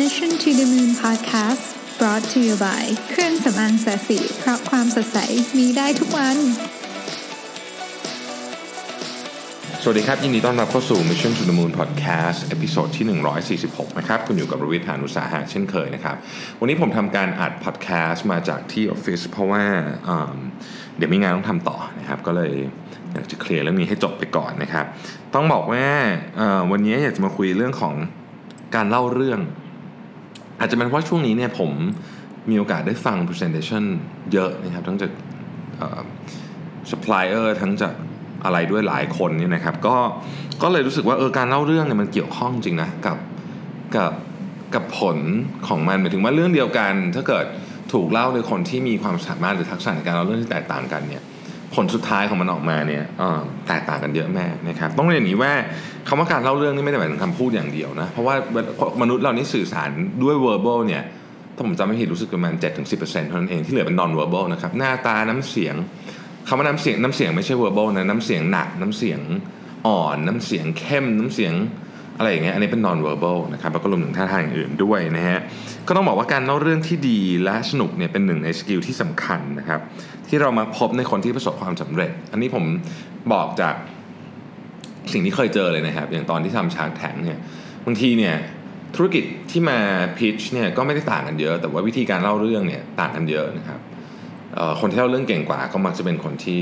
Mission to the Moon Podcast brought to you by เครื่องสำอางศศิเพราะความสดใสมีได้ทุกวัน สวัสดีครับ ยินดีต้อนรับเข้าสู่ Mission to the Moon Podcast episode ที่ 146 นะครับ คุณอยู่กับรวิศ หาญอุตสาหะเช่นเคยนะครับ วันนี้ผมทำการอัด podcast มาจากที่ออฟฟิศเพราะว่าเดี๋ยวมีงานต้องทำต่อนะครับ ก็เลยอยากจะเคลียร์เรื่องนี้ให้จบไปก่อนนะครับ ต้องบอกว่าวันนี้อยากจะมาคุยเรื่องของการเล่าเรื่อง อาจจะเป็นเพราะช่วงนี้เนี่ยผมมีโอกาสได้ฟัง presentation เยอะนะครับทั้งจาก supplier ทั้งจากอะไรด้วยหลายคนเนี่ยนะครับ ก็ก็เลยรู้สึกว่าเออการเล่าเรื่องเนี่ยมันเกี่ยวข้องจริงนะกับกับกับผลของมันหมายถึงว่าเรื่องเดียวกัน ถ้าเกิดถูกเล่าโดยคนที่มีความสามารถหรือทักษะในการเล่าเรื่องที่แตกต่างกันเนี่ย ผลสุดท้ายของมันออกมาเนี่ยแตกต่างกันเยอะแม่นะครับต้องเรียนอย่างนี้ว่าคำว่าการเล่าเรื่องนี่ไม่ได้หมายถึงคำพูดอย่างเดียวนะเพราะว่ามนุษย์เรานี่สื่อสารด้วย verbal เนี่ยถ้าผมจำไม่ผิดรู้สึกประมาณ 7-10%เท่านั้นเองที่เหลือเป็น non verbal นะครับหน้าตาน้ำเสียงคำว่าน้ำเสียงน้ำเสียงไม่ใช่ verbal นะน้ำเสียงหนักน้ำเสียงอ่อน น้ำเสียงเข้มน้ำเสียงอะไรอย่างเงี้ยอันนี้เป็น non verbal นะครับแล้วก็รวมถึงท่าทางอื่นด้วยนะฮะก็ต้องบอกว่าการเล่าเรื่องที่ดีและสนุกเนี่ยเป็นหนึ่งในสกิลที่สำคัญนะครับ ที่เรามาพบในคนที่ประสบความสำเร็จ อันนี้ผมบอกจากสิ่งที่เคยเจอเลยนะครับ อย่างตอนที่ทำ Shark Tank เนี่ยบางทีเนี่ยธุรกิจที่มา pitch เนี่ยก็ไม่ได้ต่างกันเยอะ แต่ว่าวิธีการเล่าเรื่องเนี่ยต่างกันเยอะนะครับคนที่เล่าเรื่องเก่งกว่าก็มักจะเป็นคนที่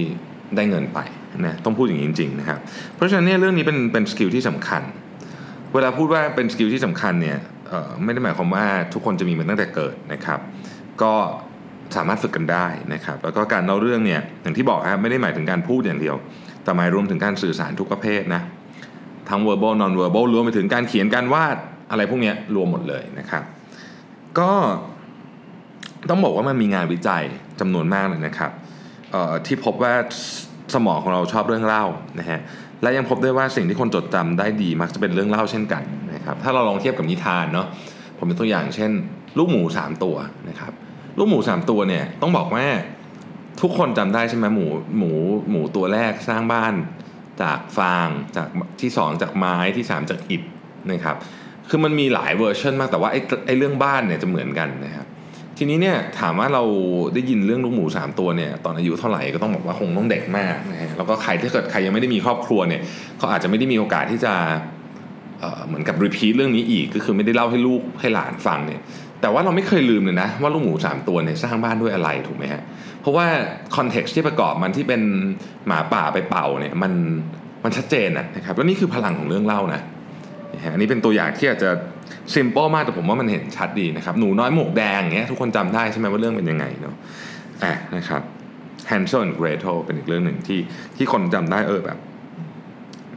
ได้เงินไปนะต้องพูดอย่างนี้จริงๆนะครับเพราะฉะนั้นเนี่ยเรื่องนี้เป็นเป็น skill ที่สำคัญ เวลาพูดว่าเป็น skill ที่สำคัญเนี่ยไม่ได้หมายความว่าทุกคนจะมีมันตั้งแต่เกิดนะครับ ก็ สามารถฝึกกันได้นะครับ แล้วก็การเล่าเรื่องเนี่ยอย่างที่บอกครับไม่ได้หมายถึงการพูดอย่างเดียว แต่หมายรวมถึงการสื่อสารทุกประเภทนะทั้ง verbal non verbal รวมไปถึงการเขียนการวาดอะไรพวกนี้รวมหมดเลยนะครับ ก็ต้องบอกว่ามันมีงานวิจัยจำนวนมากเลยนะครับที่พบว่าสมองของเราชอบเรื่องเล่านะฮะและยังพบด้วยว่าสิ่งที่คนจดจำได้ดีมักจะเป็นเรื่องเล่าเช่นกันนะครับถ้าเราลองเทียบกับนิทานเนาะผมเป็นตัวอย่างเช่น ลูกหมู 3 ตัวนะครับ ลูกหมู3ตัวเนี่ยต้องบอกว่าทุกคนจำได้ใช่ไหมหมูหมูหมูตัวแรกสร้างบ้านจากฟางจากที่2จากไม้ที่3จากอิฐนะครับคือมันมีหลายเวอร์ชันมากแต่ว่าไอ้ไอ้เรื่องบ้านเนี่ยจะเหมือนกันนะครับทีนี้เนี่ยถามว่าเราได้ยินเรื่องลูกหมู 3 ตัวเนี่ยตอนอายุเท่าไหร่ก็ต้องบอกว่าคงต้องเด็กมากนะฮะแล้วก็ใครถ้าเกิดใครยังไม่ได้มีครอบครัวเนี่ยเขาอาจจะไม่ได้มีโอกาสที่จะเหมือนกับ repeat เรื่องนี้อีกก็คือไม่ได้เล่าให้ลูกให้หลานฟังเนี่ย แต่ว่าเราไม่เคยลืมเลยนะ ว่าลูกหมู 3 ตัวเนี่ยสร้างบ้านด้วยอะไรถูกไหมฮะเพราะว่า context ที่ประกอบมันที่เป็นหมาป่าไปเป่าเนี่ยมันมันชัดเจนนะครับแล้วนี่คือพลังของเรื่องเล่านะฮะอันนี้เป็นตัวอย่างที่อาจจะ simple มากแต่ผมว่ามันเห็นชัดดีนะครับหนูน้อยหมวกแดงอย่างเงี้ยทุกคนจำได้ใช่ไหมว่าเรื่องเป็นยังไงเนาะอะนะครับ Hansel and Gretel เป็นอีกเรื่องหนึ่งที่ที่คนจำได้เออแบบ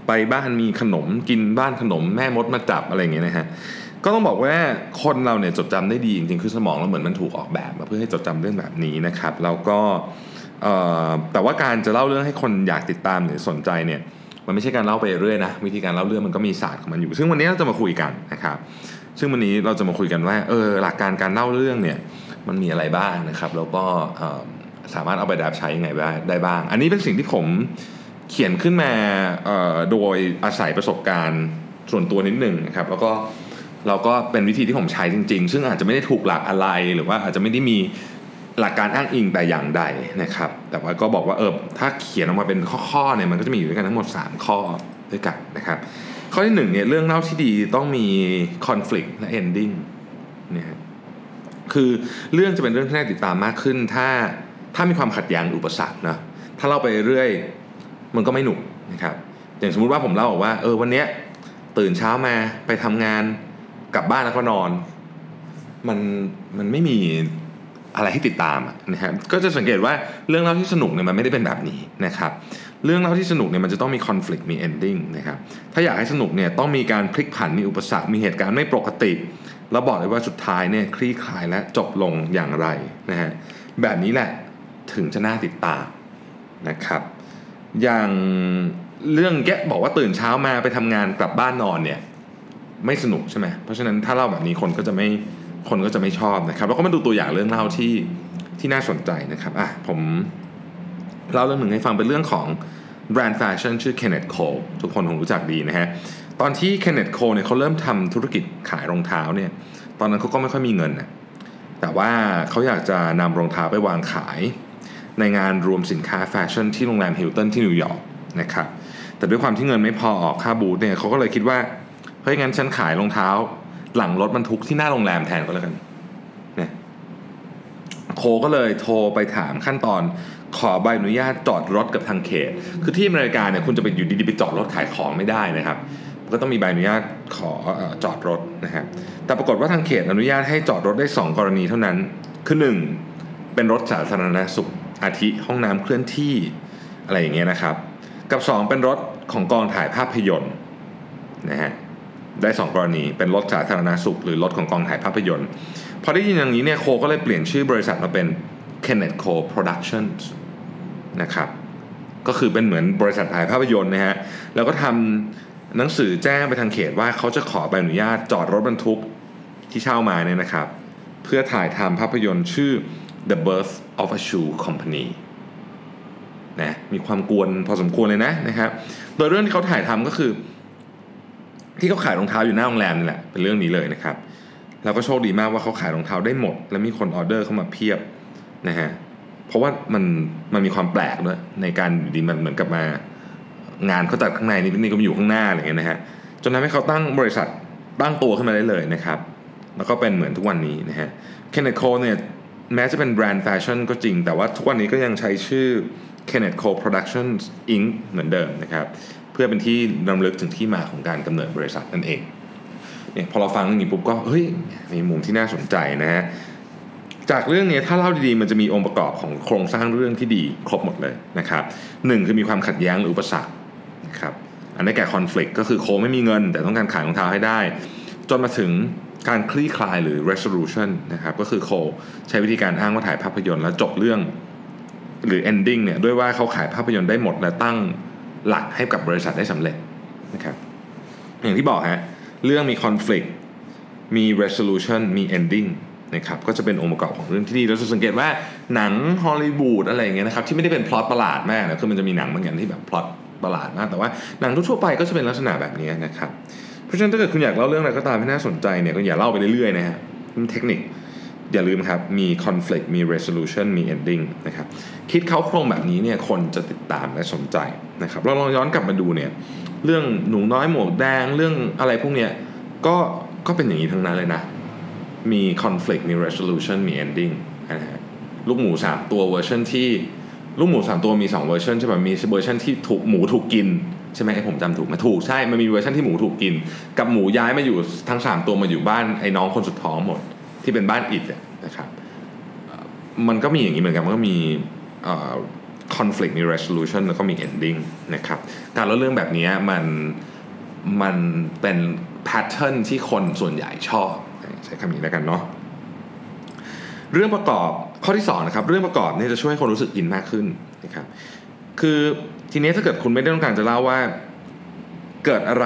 ไปบ้านมีขนมกินบ้านขนมแม่มดมาจับอะไรอย่างเงี้ยนะฮะ ก็ต้องบอกว่าคนเราเนี่ยจดจำได้ดีจริงๆคือสมองเราเหมือนมันถูกออกแบบมาเพื่อให้จดจำเรื่องแบบนี้นะครับแล้วก็แต่ว่าการจะเล่าเรื่องให้คนอยากติดตามหรือสนใจเนี่ยมันไม่ใช่การเล่าไปเรื่อยนะวิธีการเล่าเรื่องมันก็มีศาสตร์ของมันอยู่ ซึ่งวันนี้เราจะมาคุยกันนะครับซึ่งวันนี้เราจะมาคุยกันว่าเออหลักการการเล่าเรื่องเนี่ยมันมีอะไรบ้างนะครับ แล้วก็สามารถเอาไปดับใช้ยังไงได้ได้บ้าง อันนี้เป็นสิ่งที่ผมเขียนขึ้นมาโดยอาศัยประสบการณ์ส่วนตัวนิดหนึ่งนะครับแล้วก็ เราก็เป็นวิธีที่ผมใช้จริง ๆ ซึ่งอาจจะไม่ได้ถูกหลักอะไรหรือว่าอาจจะไม่ได้มีหลักการอ้างอิงแต่อย่างใดนะครับ แต่ว่าก็บอกว่าเออถ้าเขียนออกมาเป็นข้อๆเนี่ยมันก็จะมีอยู่ด้วยกันทั้งหมด 3 ข้อด้วยกันนะครับ ข้อที่1เนี่ยเรื่องเล่าที่ดีต้องมี conflict และ ending เนี่ยคือเรื่องจะเป็นเรื่องที่น่าติดตามมากขึ้น ถ้าถ้ามีความขัดแย้งอุปสรรคนะถ้าเราไปเรื่อยมันก็ไม่หนุกนะครับอย่างสมมุติว่าผมเล่าบอกว่าเออวันเนี้ยตื่นเช้ามาไปทำงาน กลับบ้านแล้วก็นอน มันมันไม่มีอะไรให้ติดตามอะนะฮะก็จะสังเกตว่าเรื่องเล่าที่สนุกเนี่ยมันไม่ได้เป็นแบบนี้นะครับเรื่องเล่าที่สนุกเนี่ยมันจะต้องมี conflict มี ending นะครับถ้าอยากให้สนุกเนี่ยต้องมีการพลิกผันมีอุปสรรคมีเหตุการณ์ไม่ปกติ แล้วบอกเลยว่าสุดท้ายเนี่ยคลี่คลายและจบลงอย่างไรนะฮะแบบนี้แหละถึงจะน่าติดตามนะครับ อย่างเรื่องแกบอกว่าตื่นเช้ามาไปทำงานกลับบ้านนอนเนี่ย ไม่สนุกใช่ไหมเพราะฉะนั้นถ้าเล่าแบบนี้คนก็จะไม่คนก็จะไม่ชอบนะครับ แล้วก็มาดูตัวอย่างเรื่องเล่าที่ที่น่าสนใจนะครับอะผมเล่าเรื่องหนึ่งให้ฟังเป็นเรื่องของแบรนด์แฟชั่นชื่อ Kenneth Cole ทุกคนคงรู้จักดีนะฮะตอนที่ Kenneth Cole เนี่ยเขาเริ่มทำธุรกิจขายรองเท้าเนี่ยตอนนั้นเขาก็ไม่ค่อยมีเงินนะแต่ว่าเขาอยากจะนำรองเท้าไปวางขาย ในงานรวมสินค้าแฟชั่นที่โรงแรมฮิลตันที่นิวยอร์กนะครับแต่ด้วยความที่เงินไม่พอออกค่าบูธเนี่ยเขาก็เลยคิดว่า เฮ้ยงั้นฉันขายรองเท้า หลังรถบรรทุกที่หน้าโรงแรมแทนก็แล้วกันเนี่ยโคก็เลยโทรไปถามขั้นตอนขอใบอนุญาตจอดรถกับทางเขต คือที่อเมริกาเนี่ยคุณจะไปอยู่ดีๆไปจอดรถขายของไม่ได้นะครับ ก็ต้องมีใบอนุญาตขออจอดรถนะฮะแต่ปรากฏว่าทางเขตอนุญาตให้จอดรถได้ 2 กรณีเท่านั้น คือ 1 เป็นรถสาธารณสุขอาทิห้องน้ำเคลื่อนที่อะไรอย่างเงี้ยนะครับ กับ 2 เป็นรถของกองถ่ายภาพยนตร์นะฮะ ได้ 2 กรณี เป็นรถสาธารณสุข หรือรถของกองถ่ายภาพยนตร์ พอได้ยินอย่างนี้เนี่ยโคก็เลยเปลี่ยนชื่อบริษัทมาเป็น Kenneth Co Productions นะครับก็คือเป็นเหมือนบริษัทถ่ายภาพยนตร์นะฮะแล้วก็ทำหนังสือแจ้งไปทางเขตว่าเขาจะขอใบอนุญาตจอดรถบรรทุกที่เช่ามาเนี่ยนะครับ เพื่อถ่ายทำภาพยนตร์ชื่อ The Birth of a Shoe Company นะมีความกวนพอสมควรเลยนะนะครับโดยเรื่องที่เขาถ่ายทำก็คือ ที่เขาขายรองเท้าอยู่หน้าโรงแรมนี่แหละเป็นเรื่องนี้เลยนะครับแล้วก็โชคดีมากว่าเขาขายรองเท้าได้หมด และมีคนออเดอร์เข้ามาเพียบนะฮะเพราะว่ามันมันมีความแปลกด้วยในการดีมันเหมือนกับมางานเขาจัดข้างในนี่นี่ก็มาอยู่ข้างหน้าอะไรอย่างเงี้ยนะฮะจนทำให้เขาตั้งบริษัทตั้งตัวขึ้นมาได้เลยนะครับ แล้วก็เป็นเหมือนทุกวันนี้นะฮะเคนเนตโคเนี่ยแม้จะเป็นแบรนด์แฟชั่นก็จริง แต่ว่าทุกวันนี้ก็ยังใช้ชื่อ Kenneth Co Productions Inc. เหมือนเดิมนะครับ เพื่อเป็นที่รำลึกถึงที่มาของการกำเนิดบริษัทนั่นเองเนี่ยพอเราฟังเรื่องนี้ปุ๊บก็เฮ้ยมีมุมที่น่าสนใจนะฮะจากเรื่องนี้ถ้าเล่าดีๆมันจะมีองค์ประกอบของโครงสร้างเรื่องที่ดีครบหมดเลยนะครับหนึ่งคือมีความขัดแย้งหรืออุปสรรคนะครับอันนี้แก่คอน FLICT ก็คือโคไม่มีเงิน แต่ต้องการขายรองเท้าให้ได้ จนมาถึงการคลี่คลายหรือ resolution นะครับก็คือโคใช้วิธีการอ้างว่าถ่ายภาพยนตร์แล้วจบเรื่อง หรือ ending เนี่ยด้วยว่าเขาขายภาพยนตร์ได้หมดและตั้ง หลักให้กับบริษัทได้สำเร็จนะครับอย่างที่บอกฮะเรื่องมี conflict มี resolution มี ending นะครับก็จะเป็นองค์ประกอบของเรื่องที่ดีเราจะสังเกตว่าหนังฮอลลีวูดอะไรอย่างเงี้ยนะครับที่ไม่ได้เป็นพล็อตประหลาดมากนะคือมันจะมีหนังบางอย่างที่แบบพล็อตประหลาดมาก แต่ว่าหนังทั่วไปก็จะเป็นลักษณะแบบนี้นะครับ เพราะฉะนั้นถ้าเกิดคุณอยากเล่าเรื่องอะไรก็ตามที่น่าสนใจเนี่ยก็อย่าเล่าไปเรื่อยๆนะฮะมันเทคนิค อย่าลืมครับ มี conflict มี resolution มี ending นะครับคิดเค้าโครงแบบนี้เนี่ยคนจะติดตามและสนใจนะครับเราลองย้อนกลับมาดูเนี่ยเรื่องหนูน้อยหมวกแดงเรื่องอะไรพวกเนี้ยก็ก็เป็นอย่างนี้ทั้งนั้นเลยนะ มี conflict มี resolution มี ending นะฮะลูกหมู 3 ตัวเวอร์ชันที่ลูกหมู 3 ตัวมี 2 เวอร์ชันใช่ไหมมีเวอร์ชันที่ถูกหมูถูกกินใช่ไหมไอ้ผมจำถูกไหมถูกใช่ มันมีเวอร์ชันที่หมูถูกกิน กับหมูย้ายมาอยู่ทั้ง 3 ตัวมาอยู่บ้านไอ้น้องคนสุดท้องหมด ที่เป็นบ้านอิฐนะครับมันก็มีอย่างนี้เหมือนกันมันก็มีเอ่อ conflict มี resolution แล้วก็มี ending นะครับการเล่าเรื่องแบบนี้มันมันเป็น pattern ที่คนส่วนใหญ่ชอบ ใช้คำนี้แล้วกันเนาะเรื่องประกอบข้อที่2นะครับเรื่องประกอบเนี่ยจะช่วยให้คนรู้สึกอินมากขึ้นนะครับคือทีนี้ถ้าเกิดคุณไม่ได้ต้องการจะเล่าว่าเกิดอะไร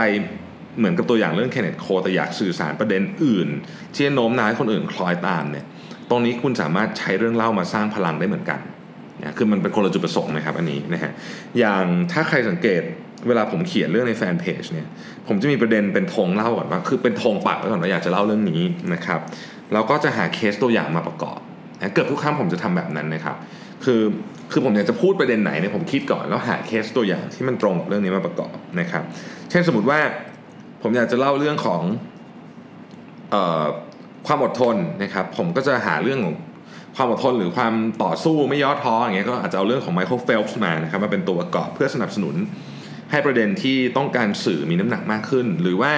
เหมือนกับตัวอย่างเรื่องเคนเนตโคแต่อยากสื่อสารประเด็นอื่นที่จะโน้มน้าวให้คนอื่นคล้อยตามเนี่ยตรงนี้คุณสามารถใช้เรื่องเล่ามาสร้างพลังได้เหมือนกันนะคือมันเป็นคนละจุดประสงค์นะครับอันนี้นะฮะอย่างถ้าใครสังเกตเวลาผมเขียนเรื่องในแฟนเพจเนี่ยผมจะมีประเด็นเป็นธงเล่าก่อนว่าคือเป็นธงปักไว้ก่อนว่าอยากจะเล่าเรื่องนี้นะครับแล้วก็จะหาเคสตัวอย่างมาประกอบนะเกือบทุกครั้งผมจะทำแบบนั้นนะครับ คือคือผมอยากจะพูดประเด็นไหนเนี่ยผมคิดก่อนแล้วหาเคสตัวอย่างที่มันตรงกับเรื่องนี้มาประกอบนะครับ เช่นสมมติว่า ผมอยากจะเล่าเรื่องของออความอดทนนะครับ ผมก็จะหาเรื่องของความอดทนหรือความต่อสู้ไม่ย่อท้ออย่างเงี้ยก็อาจจะเอาเรื่องของไมเคิลเฟลป์สมานะครับมาเป็นตัวประกอบเพื่อสนับสนุนให้ประเด็นที่ต้องการสื่อมีน้ำหนักมากขึ้น หรือว่า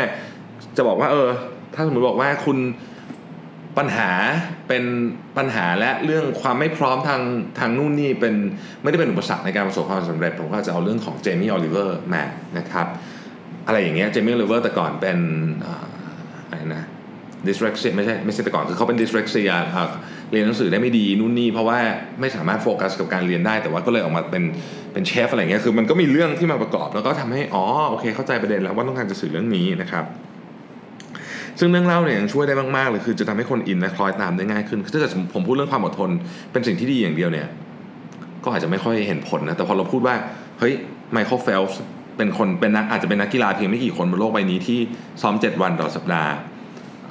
จะบอกว่าเออ ถ้าสมมติบอกว่าคุณปัญหาเป็นปัญหาและเรื่องความไม่พร้อมทางทางนู่นนี่เป็นไม่ได้เป็นอุปสรรคในการประสบความสำเร็จ ผมก็จะเอาเรื่องของเจมี่ออลิเวอร์มานะครับ อะไรอย่างเงี้ยเจมี่ออลิเวอร์แต่ก่อนเป็นอะไรนะ dyslexia ไม่ใช่ไม่ใช่แต่ก่อนคือเขาเป็น dyslexia อ่าเรียนหนังสือได้ไม่ดีนู่นนี่เพราะว่าไม่สามารถโฟกัสกับการเรียนได้ แต่ว่าก็เลยออกมาเป็นเป็นเชฟอะไรเงี้ยคือมันก็มีเรื่องที่มาประกอบ แล้วก็ทำให้อ๋อโอเค เข้าใจประเด็นแล้วว่าต้องการจะสื่อเรื่องนี้นะครับ ซึ่งเรื่องเล่าเนี่ยยังช่วยได้มากๆเลยคือจะทำให้คนอินและคล้อยตามได้ง่ายขึ้นถ้าเกิดผมพูดเรื่องความอดทนเป็นสิ่งที่ดีอย่างเดียวเนี่ย ก็อาจจะไม่ค่อยเห็นผลนะแต่พอเราพูดว่าเฮ้ยไมเคิลเฟลป์ส เป็นคนเป็นนักอาจจะเป็นนักกีฬาเพียงไม่กี่คนบนโลกใบนี้ที่ซ้อม 7 วันต่อสัปดาห์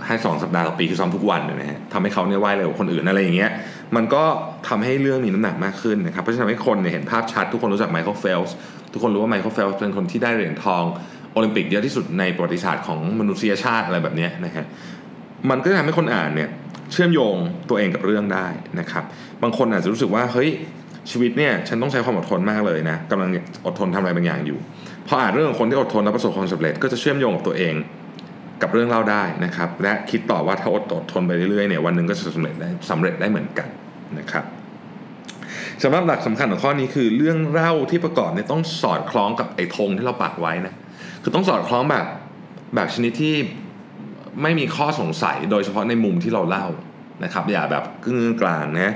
ห้าสิบสองสัปดาห์ต่อปีคือซ้อมทุกวันนะฮะทำให้เขาเนี่ยว่ายเร็วกว่าคนอื่นอะไรอย่างเงี้ยมันก็ทำให้เรื่องมีน้ำหนักมากขึ้นนะครับเพราะฉะนั้นให้คนเนี่ยเห็นภาพชัดทุกคนรู้จักไมเคิลเฟลป์สทุกคนรู้ว่าไมเคิลเฟลป์สเป็นคนที่ได้เหรียญทองโอลิมปิกเยอะที่สุดในประวัติศาสตร์ของมนุษยชาติอะไรแบบนี้นะฮะมันก็จะทำให้คนอ่านเนี่ยเชื่อมโยงตัวเองกับเรื่องได้นะครับ บางคนอาจจะรู้สึกว่าเฮ้ยชีวิตเนี่ยฉันต้องใช้ความอดทนมากเลยนะกำลังอดทนทำอะไรบางอย่างอยู่ พออ่านเรื่องของคนที่อดทนและประสบความสำเร็จก็จะเชื่อมโยงกับตัวเองกับเรื่องเล่าได้นะครับ และคิดต่อว่าถ้าอดอดทนไปเรื่อยๆเนี่ยวันหนึ่งก็จะสำเร็จได้สำเร็จได้เหมือนกันนะครับสำหรับหลักสำคัญของข้อนี้คือเรื่องเล่าที่ประกอบเนี่ยต้องสอดคล้องกับไอ้ธงที่เราปักไว้นะคือต้องสอดคล้องแบบแบบชนิดที่ไม่มีข้อสงสัยโดยเฉพาะในมุมที่เราเล่านะครับ อย่าแบบครึ่งกลางนะ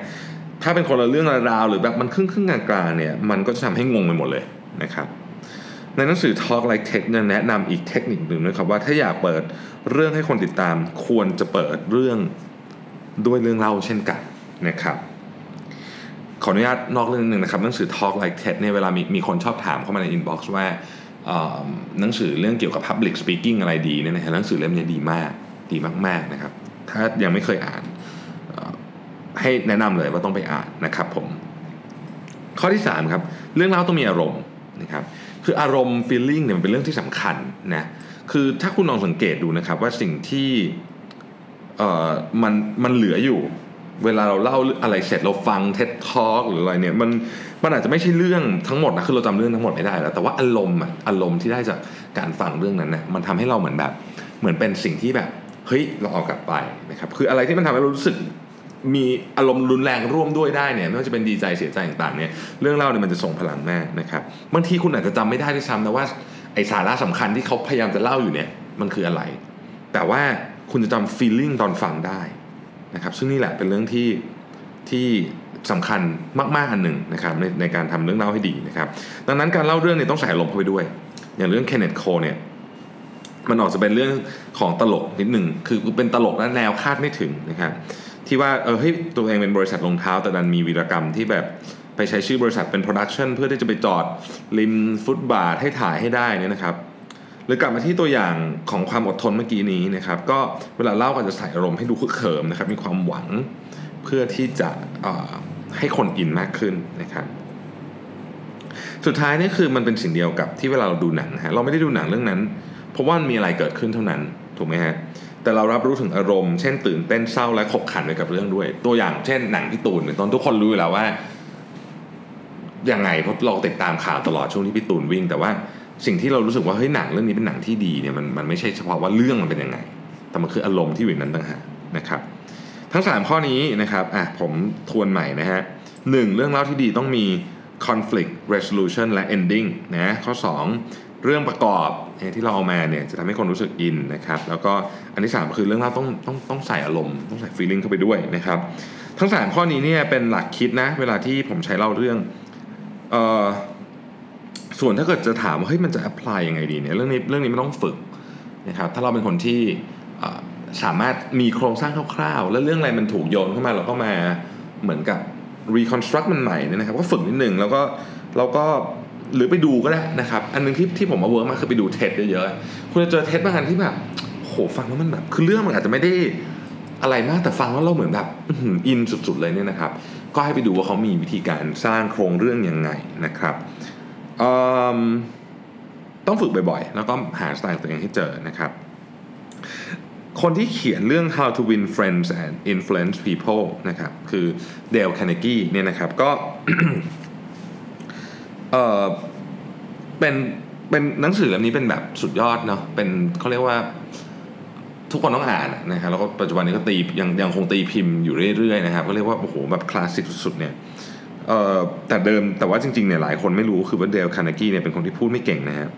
ถ้าเป็นคนละเรื่องละราวหรือแบบมันครึ่งครึ่งกลางๆเนี่ยมันก็จะทำให้งงไปหมดเลยนะครับ ในหนังสือ Talk Like Tech เนี่ยแนะนำอีกเทคนิคหนึ่งนะครับว่าถ้าอยากเปิดเรื่องให้คนติดตาม ควรจะเปิดเรื่องด้วยเรื่องเล่าเช่นกันนะครับขออนุญาตนอกเรื่องหนึ่งนะครับหนังสือ Talk Like TED เนี่ยเวลามีมีคนชอบถามเข้ามาใน inbox ว่าหนังสือเรื่องเกี่ยวกับ public speaking อะไรดีเนี่ยนะหนังสือเล่มนี้ดีมากดีมากๆนะครับ ถ้ายังไม่เคยอ่านให้แนะนำเลยว่าต้องไปอ่านนะครับผม ข้อที่ 3 ครับ เรื่องเล่าต้องมีอารมณ์นะครับ คืออารมณ์ feeling เนี่ยมันเป็นเรื่องที่สำคัญนะคือถ้าคุณลองสังเกตดูนะครับว่าสิ่งที่เอ่อมันมันเหลืออยู่ เวลาเราเล่าอะไรเสร็จเราฟังเท็ดทอ k หรืออะไรเนี่ยมันมันอาจจะไม่ใช่เรื่องทั้งหมดนะคือเราจำเรื่องทั้งหมดไม่ได้แล้ว แต่ว่าอารมณ์อะอารมณ์ที่ได้จากการฟังเรื่องนั้นนะมันทำให้เราเหมือนแบบ เหมือนเป็นสิ่งที่แบบเฮ้ยเราเอากลับไปนะครับคืออะไรที่มันทำให้เรารู้สึก มีอารมณ์รุนแรงร่วมด้วยได้เนี่ยไม่ว่าจะเป็นดีใจเสียใจต่างๆเนี่ยเรื่องเล่าเนี่ยมันจะส่งพลังมากนะครับบางทีคุณอาจจะจำไม่ได้ด้วยซ้ำนะว่าไอสาระสำคัญที่เขาพยายามจะเล่าอยู่เนี่ยมันคืออะไร แต่ว่าคุณจะจำ feeling ตอนฟังได้นะครับซึ่งนี่แหละเป็นเรื่องที่ที่สำคัญมากๆอันหนึ่งนะครับในในการทำเรื่องเล่าให้ดีนะครับ ดังนั้นการเล่าเรื่องเนี่ยต้องใส่อารมเข้าไปด้วย อย่างเรื่อง Kenneth Cole เนี่ยมันออกจะเป็นเรื่องของตลกนิดหนึ่งคือเป็นตลกและแนวคาดไม่ถึงนะครับ ที่ว่าเออเฮ้ยตัวเองเป็นบริษัทรองเท้าแต่ดันมีวีรกรรมที่แบบไปใช้ชื่อบริษัทเป็นโปรดักชันเพื่อที่จะไปจอดริมฟุตบาทให้ถ่ายให้ได้นี่นะครับหรือกลับมาที่ตัวอย่างของความอดทนเมื่อกี้นี้นะครับ ก็เวลาเล่าก็จะใส่อารมณ์ให้ดูคึกเขิมนะครับ มีความหวังเพื่อที่จะให้คนอินมากขึ้นนะครับ สุดท้ายนี่คือมันเป็นสิ่งเดียวกับที่เวลาเราดูหนังฮะเราไม่ได้ดูหนังเรื่องนั้น เพราะว่ามีอะไรเกิดขึ้นเท่านั้นถูกไหมฮะ แต่เรารับรู้ถึงอารมณ์ เช่นตื่นเต้นเศร้าและขบขันไปกับเรื่องด้วย ตัวอย่างเช่นหนังพี่ตูนเป็นต้นทุกคนรู้อยู่แล้วว่ายังไงเพราะเราติดตามข่าวตลอดช่วงที่พี่ตูนวิ่ง แต่ว่าสิ่งที่เรารู้สึกว่าเฮ้ยหนังเรื่องนี้เป็นหนังที่ดีเนี่ยมันมันไม่ใช่เฉพาะว่าเรื่องมันเป็นยังไง แต่มันคืออารมณ์ที่อยู่นั้นต่างหากนะครับ ทั้ง 3 ข้อนี้นะครับอะผมทวนใหม่นะฮะหนึ่งเรื่องเล่าที่ดีต้องมี conflict resolution และ ending นะข้อ 2 เรื่องประกอบ ที่เราเอามาเนี่ยจะทำให้คนรู้สึกอินนะครับ แล้วก็อันที่ 3 คือเรื่องเล่าต้องต้องต้องใส่อารมณ์ต้องใส่ feeling เข้าไปด้วยนะครับ ทั้ง 3 ข้อนี้เนี่ยเป็นหลักคิดนะ เวลาที่ผมใช้เล่าเรื่องเอ่อส่วนถ้าเกิดจะถามว่าเฮ้ยมันจะ apply ยังไงดีเนี่ยเรื่องนี้เรื่องนี้มันต้องฝึกนะครับ ถ้าเราเป็นคนที่สามารถมีโครงสร้างคร่าวๆ แล้วเรื่องอะไรมันถูกโยนเข้ามาเราก็มาเหมือนกับ reconstruct มันใหม่เนี่ยนะครับ ก็ฝึกนิดหนึ่งแล้วก็แล้วก็ หรือไปดูก็ได้นะครับ อันนึงที่ที่ผมว่า work มากคือไปดู TED เยอะๆ คุณจะเจอ TED บางอันที่แบบโหฟังแล้วมันแบบคือเรื่องมันอาจจะไม่ได้อะไรมากแต่ฟังแล้วเราเหมือนแบบอินสุดๆเลยเนี่ยนะครับ ก็ให้ไปดูว่าเขามีวิธีการสร้างโครงเรื่องยังไงนะครับต้องฝึกบ่อยๆ แล้วก็หาสไตล์ตัวเองให้เจอนะครับ คนที่เขียนเรื่อง how to win friends and influence people นะครับ คือเดลคาร์เนกี้เนี่ยนะครับก็ เออเป็นเป็นหนังสือเล่มนี้เป็นแบบสุดยอดเนาะเป็นเขาเรียกว่าทุกคนต้องอ่านนะครับแล้วก็ปัจจุบันนี้ก็ตียังยังคงตีพิมพ์อยู่เรื่อยๆนะครับก็เรียกว่าโอ้โหแบบคลาสสิกสุดๆเนี่ยเอ่อแต่เดิมแต่ว่าจริงๆเนี่ยหลายคนไม่รู้คือว่าเดลคาร์เนกีเนี่ยเป็นคนที่พูดไม่เก่งนะฮะ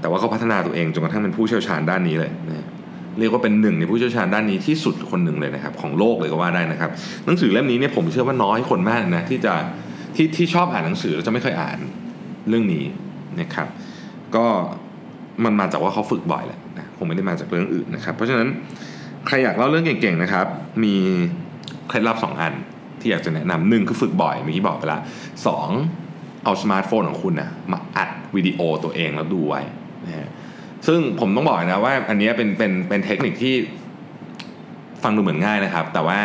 แต่ว่าเขาพัฒนาตัวเองจนกระทั่งเป็นผู้เชี่ยวชาญด้านนี้เลยนะเรียกว่าเป็นหนึ่งในผู้เชี่ยวชาญด้านนี้ที่สุดคนหนึ่งเลยนะครับของโลกเลยก็ว่าได้นะครับหนังสือเล่มนี้เนี่ยผมเชื่อว่าน้อยคนมากนะที่จะที่ที่ชอบอ่านหนังสือแล้วจะไม่เคยอ่าน เรื่องนี้นะครับ ก็มันมาจากว่าเขาฝึกบ่อยแหละนะคงไม่ได้มาจากเรื่องอื่นนะครับ เพราะฉะนั้นใครอยากเล่าเรื่องเก่งๆนะครับ มีเคล็ดลับ2อันที่อยากจะแนะนำหนึ่งคือฝึกบ่อยเมื่อกี้บอกไปละสองเอาสมาร์ทโฟนของคุณนะมาอัดวิดีโอตัวเองแล้วดูไว้นะฮะซึ่งผมต้องบอกนะว่าอันนี้เป็นเป็นเป็นเทคนิคที่ฟังดูเหมือนง่ายนะครับ แต่ว่า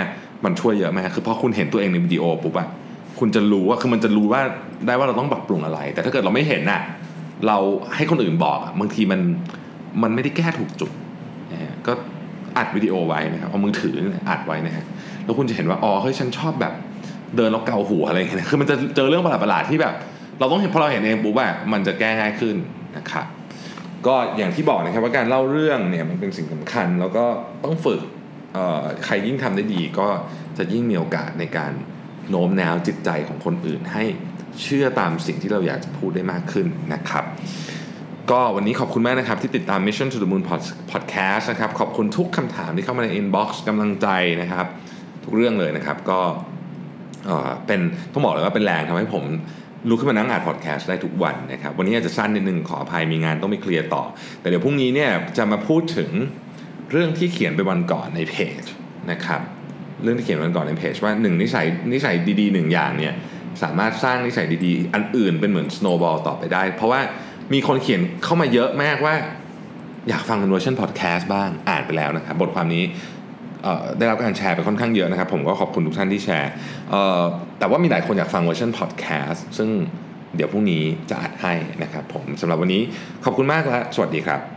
มันช่วยเยอะมากคือพอคุณเห็นตัวเองในวิดีโอปุ๊บอะคุณจะรู้ว่าคือมันจะรู้ว่า ได้ว่าเราต้องปรับปรุงอะไร แต่ถ้าเกิดเราไม่เห็นน่ะเราให้คนอื่นบอกบางทีมันมันไม่ได้แก้ถูกจุดนะฮะก็อัดวิดีโอไว้นะครับเอามือถืออัดไว้นะฮะแล้วคุณจะเห็นว่าอ๋อเฮ้ยฉันชอบแบบเดินแล้วเกาหัวอะไรอย่างเงี้ยคือมันจะเจอเรื่องประหลาดๆที่แบบ เราต้องเห็นพอเราเห็นเองปุ๊บอะมันจะแก้ง่ายขึ้นนะครับก็อย่างที่บอกนะครับว่าการเล่าเรื่องเนี่ยมันเป็นสิ่งสำคัญ แล้วก็ต้องฝึกใครยิ่งทำได้ดีก็จะยิ่งมีโอกาสในการโน้มน้าวจิตใจของคนอื่นให้ เชื่อตามสิ่งที่เราอยากจะพูดได้มากขึ้นนะครับ ก็วันนี้ขอบคุณมากนะครับ ที่ติดตาม Mission to the Moon Podcast นะครับ ขอบคุณทุกคำถามที่เข้ามาใน inbox กำลังใจนะครับ ทุกเรื่องเลยนะครับก็เอ่อเป็นต้องบอกเลยว่าเป็นแรงทำให้ผมลุกขึ้นมานั่งอ่านพอดแคสต์ได้ทุกวันนะครับ วันนี้อาจจะสั้นนิดนึงขออภัยมีงานต้องไปเคลียร์ต่อ แต่เดี๋ยวพรุ่งนี้เนี่ยจะมาพูดถึงเรื่องที่เขียนไปวันก่อนในเพจนะครับ เรื่องที่เขียนวันก่อนในเพจว่าหนึ่งนิสัยนิสัยดีๆหนึ่งอย่างเนี่ย สามารถสร้างนิสัยดีๆ อันอื่นเป็นเหมือน snowball ต่อไปได้ เพราะว่ามีคนเขียนเข้ามาเยอะมากว่า อยากฟังเวอร์ชันพอดแคสต์บ้างอ่านไปแล้วนะครับ บทความนี้ได้รับการแชร์ไปค่อนข้างเยอะนะครับ ผมก็ขอบคุณทุกท่านที่แชร์แต่ว่ามีหลายคนอยากฟังเวอร์ชันพอดแคสต์ซึ่งเดี๋ยวพรุ่งนี้จะอัดให้นะครับผมสำหรับวันนี้ขอบคุณมากและสวัสดีครับ